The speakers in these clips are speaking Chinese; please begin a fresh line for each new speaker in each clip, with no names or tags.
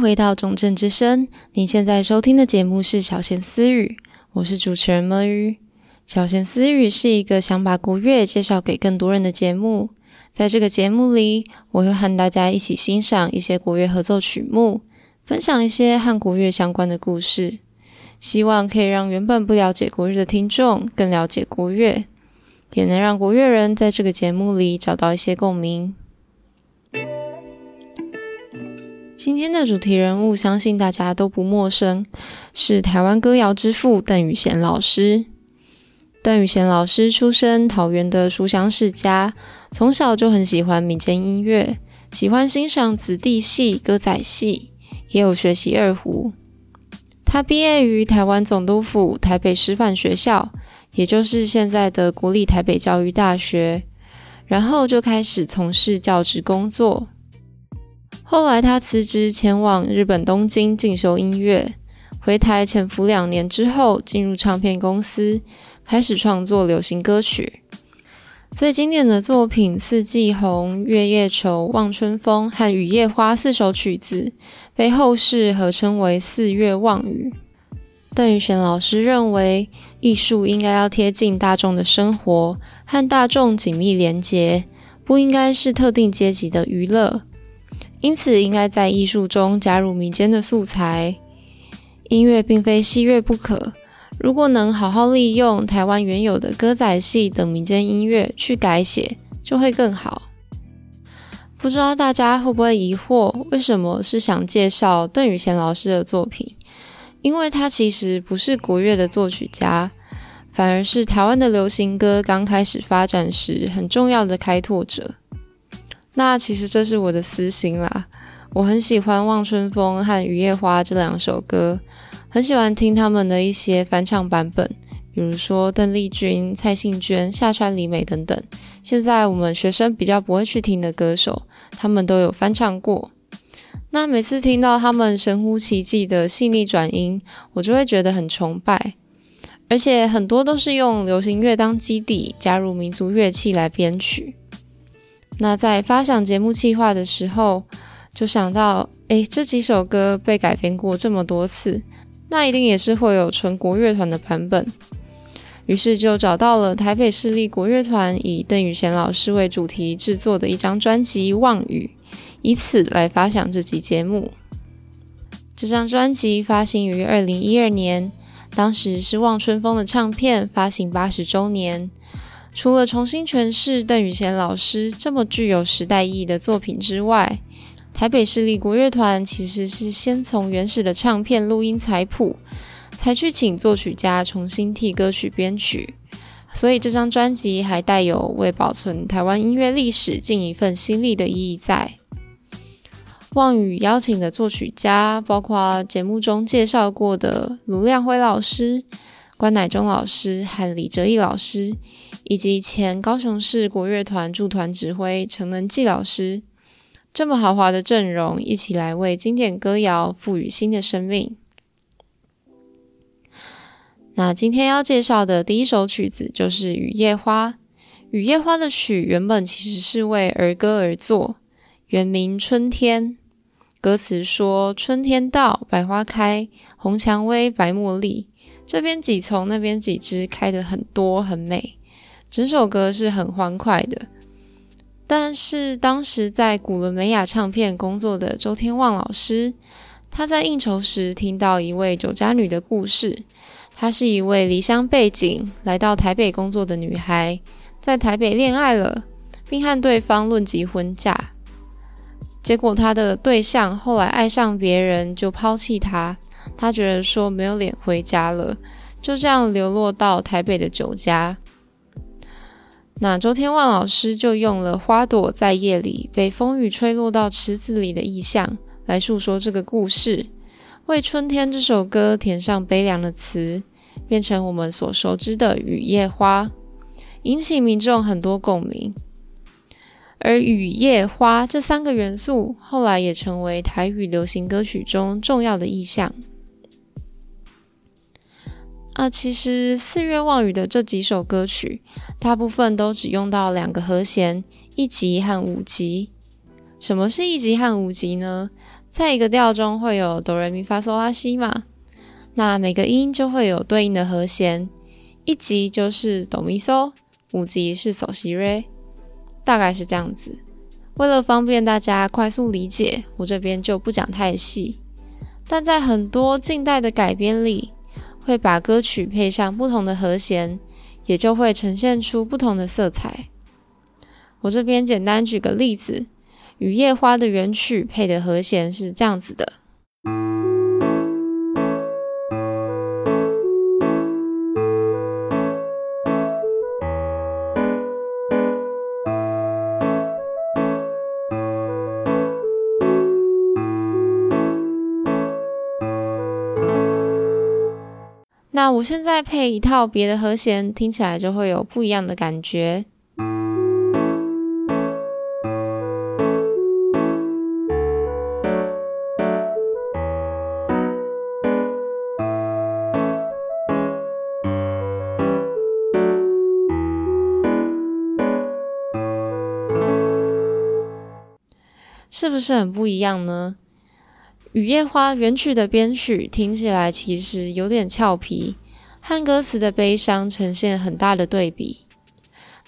回到中正之声。您现在收听的节目是小闲私语，我是主持人摸鱼。小闲私语是一个想把国乐介绍给更多人的节目。在这个节目里，我会和大家一起欣赏一些国乐合奏曲目，分享一些和国乐相关的故事，希望可以让原本不了解国乐的听众更了解国乐，也能让国乐人在这个节目里找到一些共鸣。今天的主题人物，相信大家都不陌生，是台湾歌谣之父邓雨贤老师。邓雨贤老师出身桃园的书香世家，从小就很喜欢民间音乐，喜欢欣赏子弟戏、歌仔戏，也有学习二胡。他毕业于台湾总督府台北师范学校，也就是现在的国立台北教育大学，然后就开始从事教职工作。后来，他辞职前往日本东京进修音乐，回台潜伏两年之后，进入唱片公司，开始创作流行歌曲。最经典的作品《四季红》《月夜愁》《望春风》和《雨夜花》四首曲子，被后世合称为“四月望雨”。邓雨贤老师认为，艺术应该要贴近大众的生活，和大众紧密连结，不应该是特定阶级的娱乐。因此，应该在艺术中加入民间的素材。音乐并非西乐不可，如果能好好利用台湾原有的歌仔戏等民间音乐去改写，就会更好。不知道大家会不会疑惑，为什么是想介绍邓雨贤老师的作品？因为他其实不是国乐的作曲家，反而是台湾的流行歌刚开始发展时很重要的开拓者。那其实这是我的私心啦，我很喜欢《望春风》和《雨夜花》这两首歌，很喜欢听他们的一些翻唱版本，比如说邓丽君、蔡幸娟、夏川里美等等。现在我们学生比较不会去听的歌手，他们都有翻唱过。那每次听到他们神乎其技的细腻转音，我就会觉得很崇拜，而且很多都是用流行乐当基底，加入民族乐器来编曲。那在发想节目计划的时候，就想到，诶，这几首歌被改编过这么多次，那一定也是会有纯国乐团的版本。于是就找到了台北市立国乐团，以邓宇贤老师为主题制作的一张专辑《望雨》，以此来发想这集节目。这张专辑发行于二零一二年，当时是《望春风》的唱片发行八十周年。除了重新诠释邓雨贤老师这么具有时代意义的作品之外，台北市立国乐团其实是先从原始的唱片录音采谱，才去请作曲家重新替歌曲编曲，所以这张专辑还带有为保存台湾音乐历史尽一份心力的意义在。望雨邀请的作曲家包括节目中介绍过的卢亮辉老师、关乃忠老师和李哲毅老师。以及前高雄市国乐团驻团指挥陈能纪老师，这么豪华的阵容，一起来为经典歌谣赋予新的生命。那今天要介绍的第一首曲子就是《雨夜花》。《雨夜花》的曲原本其实是为儿歌而作，原名《春天》，歌词说：“春天到，百花开，红蔷薇，白茉莉，这边几丛，那边几枝，开得很多，很美。”整首歌是很欢快的，但是当时在古伦美亚唱片工作的周天旺老师，他在应酬时听到一位酒家女的故事。她是一位离乡背井来到台北工作的女孩，在台北恋爱了，并和对方论及婚嫁。结果她的对象后来爱上别人，就抛弃她。他觉得说没有脸回家了，就这样流落到台北的酒家。那周天旺老师就用了花朵在夜里被风雨吹落到池子里的意象来诉说这个故事，为《春天》这首歌填上悲凉的词，变成我们所熟知的《雨夜花》，引起民众很多共鸣。而雨夜花这三个元素后来也成为台语流行歌曲中重要的意象。啊，其实四月望雨的这几首歌曲，大部分都只用到两个和弦，一级和五级。什么是一级和五级呢？在一个调中会有哆来咪发嗦拉西嘛，那每个音就会有对应的和弦，一级就是哆咪嗦，五级是嗦西瑞，大概是这样子。为了方便大家快速理解，我这边就不讲太细。但在很多近代的改编里，会把歌曲配上不同的和弦，也就会呈现出不同的色彩。我这边简单举个例子。雨夜花的原曲配的和弦是这样子的，那我现在配一套别的和弦，听起来就会有不一样的感觉。是不是很不一样呢？雨夜花原曲的编曲听起来其实有点俏皮，和歌词的悲伤呈现很大的对比。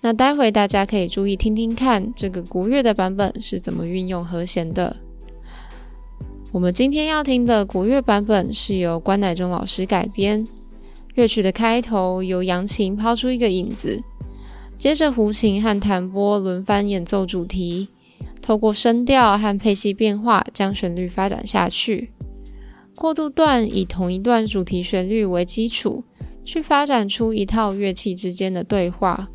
那待会大家可以注意听听看，这个国乐的版本是怎么运用和弦的。我们今天要听的国乐版本是由关乃忠老师改编，乐曲的开头由扬琴抛出一个引子，接着胡琴和弹拨轮番演奏主题。透过声调和配器变化，将旋律发展下去。过渡段以同一段主题旋律为基础，去发展出一套乐器之间的对话。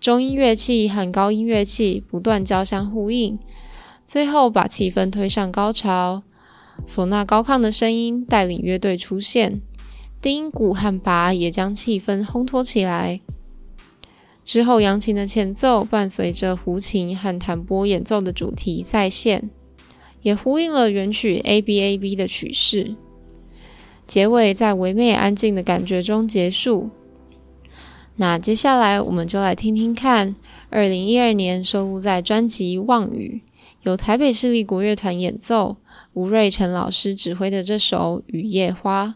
中音乐器和高音乐器不断交相呼应，最后把气氛推上高潮。唢呐高亢的声音带领乐队出现，低音鼓和拔也将气氛烘托起来。之后，扬琴的前奏伴随着胡琴和弹拨演奏的主题再现，也呼应了原曲 A B A B 的曲式。结尾在唯美安静的感觉中结束。那接下来，我们就来听听看，二零一二年收录在专辑《望雨》，由台北市立国乐团演奏，吴瑞成老师指挥的这首《雨夜花》。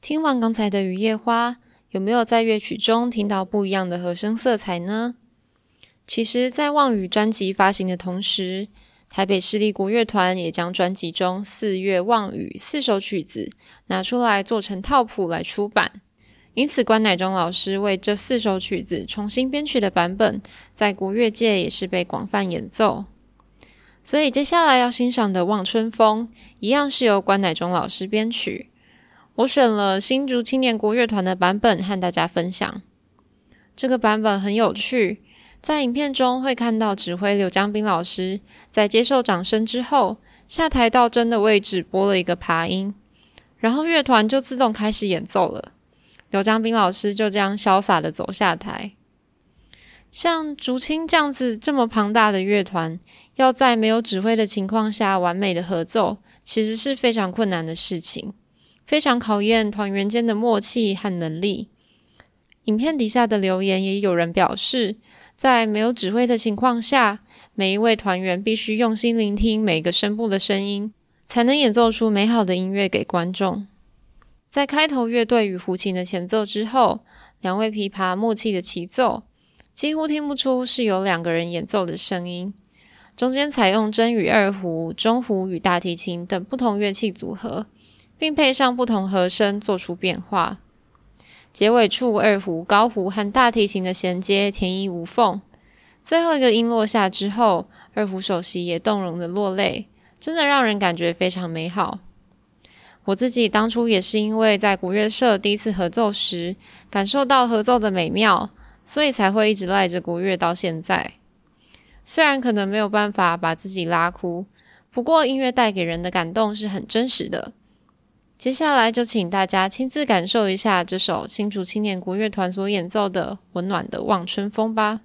听完刚才的《雨夜花》，有没有在乐曲中听到不一样的和声色彩呢？其实，在《望雨》专辑发行的同时，台北市立国乐团也将专辑中《四月望雨》四首曲子拿出来做成套谱来出版。因此，关乃忠老师为这四首曲子重新编曲的版本，在国乐界也是被广泛演奏。所以，接下来要欣赏的《望春风》一样是由关乃忠老师编曲。我选了新竹青年国乐团的版本和大家分享。这个版本很有趣，在影片中会看到指挥刘江斌老师在接受掌声之后，下台到筝的位置拨了一个爬音，然后乐团就自动开始演奏了。刘江斌老师就这样潇洒的走下台。像竹青这样子这么庞大的乐团，要在没有指挥的情况下完美的合奏，其实是非常困难的事情，非常考验团员间的默契和能力。影片底下的留言也有人表示，在没有指挥的情况下，每一位团员必须用心聆听每个声部的声音，才能演奏出美好的音乐给观众。在开头乐队与胡琴的前奏之后，两位琵琶默契的齐奏，几乎听不出是由两个人演奏的声音。中间采用筝与二胡、中胡与大提琴等不同乐器组合，并配上不同和声做出变化。结尾处二胡、高胡和大提琴的衔接天衣无缝。最后一个音落下之后，二胡首席也动容的落泪，真的让人感觉非常美好。我自己当初也是因为在国乐社第一次合奏时，感受到合奏的美妙，所以才会一直赖着国乐到现在。虽然可能没有办法把自己拉哭，不过音乐带给人的感动是很真实的。接下来就请大家亲自感受一下这首新竹青年国乐团所演奏的温暖的《望春风》吧。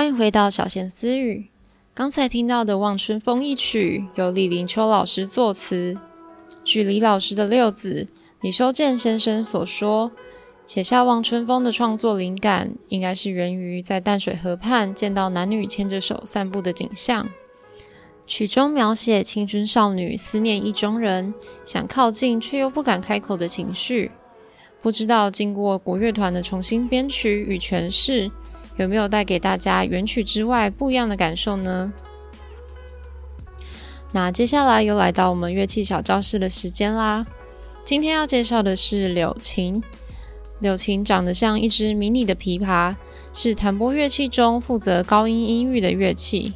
欢迎回到小弦私语。刚才听到的《望春风》一曲由李林秋老师作词。据李老师的六子李修建先生所说，写下《望春风》的创作灵感，应该是源于在淡水河畔见到男女牵着手散步的景象。曲中描写青春少女思念意中人，想靠近却又不敢开口的情绪。不知道经过国乐团的重新编曲与诠释，有没有带给大家原曲之外不一样的感受呢？那接下来又来到我们乐器小教室的时间啦。今天要介绍的是柳琴。柳琴长得像一只迷你的琵琶，是弹拨乐器中负责高音音域的乐器。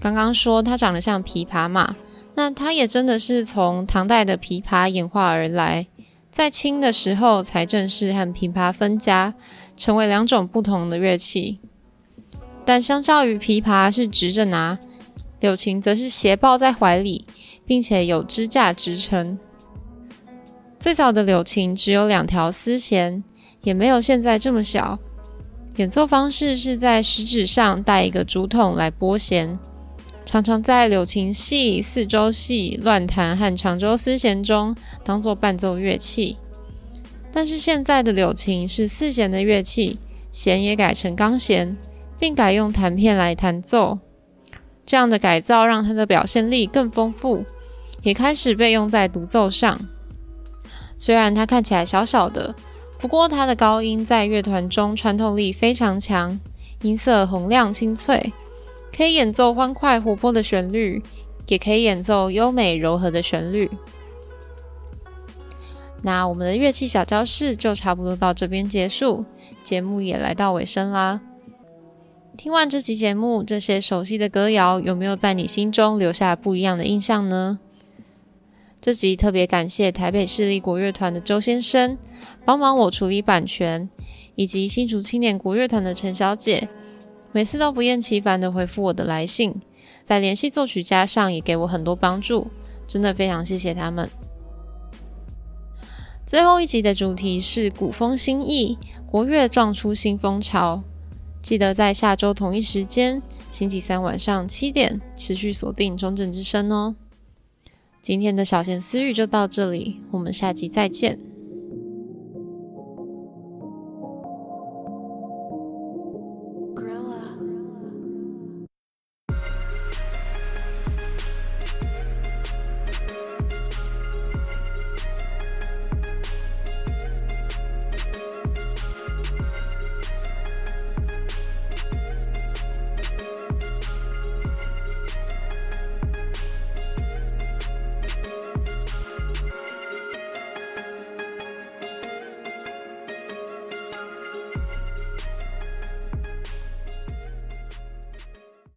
刚刚说它长得像琵琶嘛，那它也真的是从唐代的琵琶演化而来，在清的时候才正式和琵琶分家，成为两种不同的乐器。但相较于琵琶是直着拿，柳琴则是斜抱在怀里，并且有支架支撑。最早的柳琴只有两条丝弦，也没有现在这么小。演奏方式是在食指上带一个竹筒来拨弦，常常在柳琴戏、四周戏、乱弹和长州丝弦中当做伴奏乐器。但是现在的柳琴是四弦的乐器，弦也改成钢弦，并改用弹片来弹奏。这样的改造让它的表现力更丰富，也开始被用在独奏上。虽然它看起来小小的，不过它的高音在乐团中穿透力非常强，音色洪亮清脆，可以演奏欢快活泼的旋律，也可以演奏优美柔和的旋律。那我们的乐器小教室就差不多到这边结束，节目也来到尾声啦。听完这期节目，这些熟悉的歌谣有没有在你心中留下不一样的印象呢？这集特别感谢台北市立国乐团的周先生帮忙我处理版权，以及新竹青年国乐团的陈小姐，每次都不厌其烦的回复我的来信，在联系作曲家上也给我很多帮助，真的非常谢谢他们。最后一集的主题是古风新意，国乐撞出新风潮，记得在下周同一时间，星期三晚上七点持续锁定中正之声哦。今天的小弦私语就到这里，我们下集再见。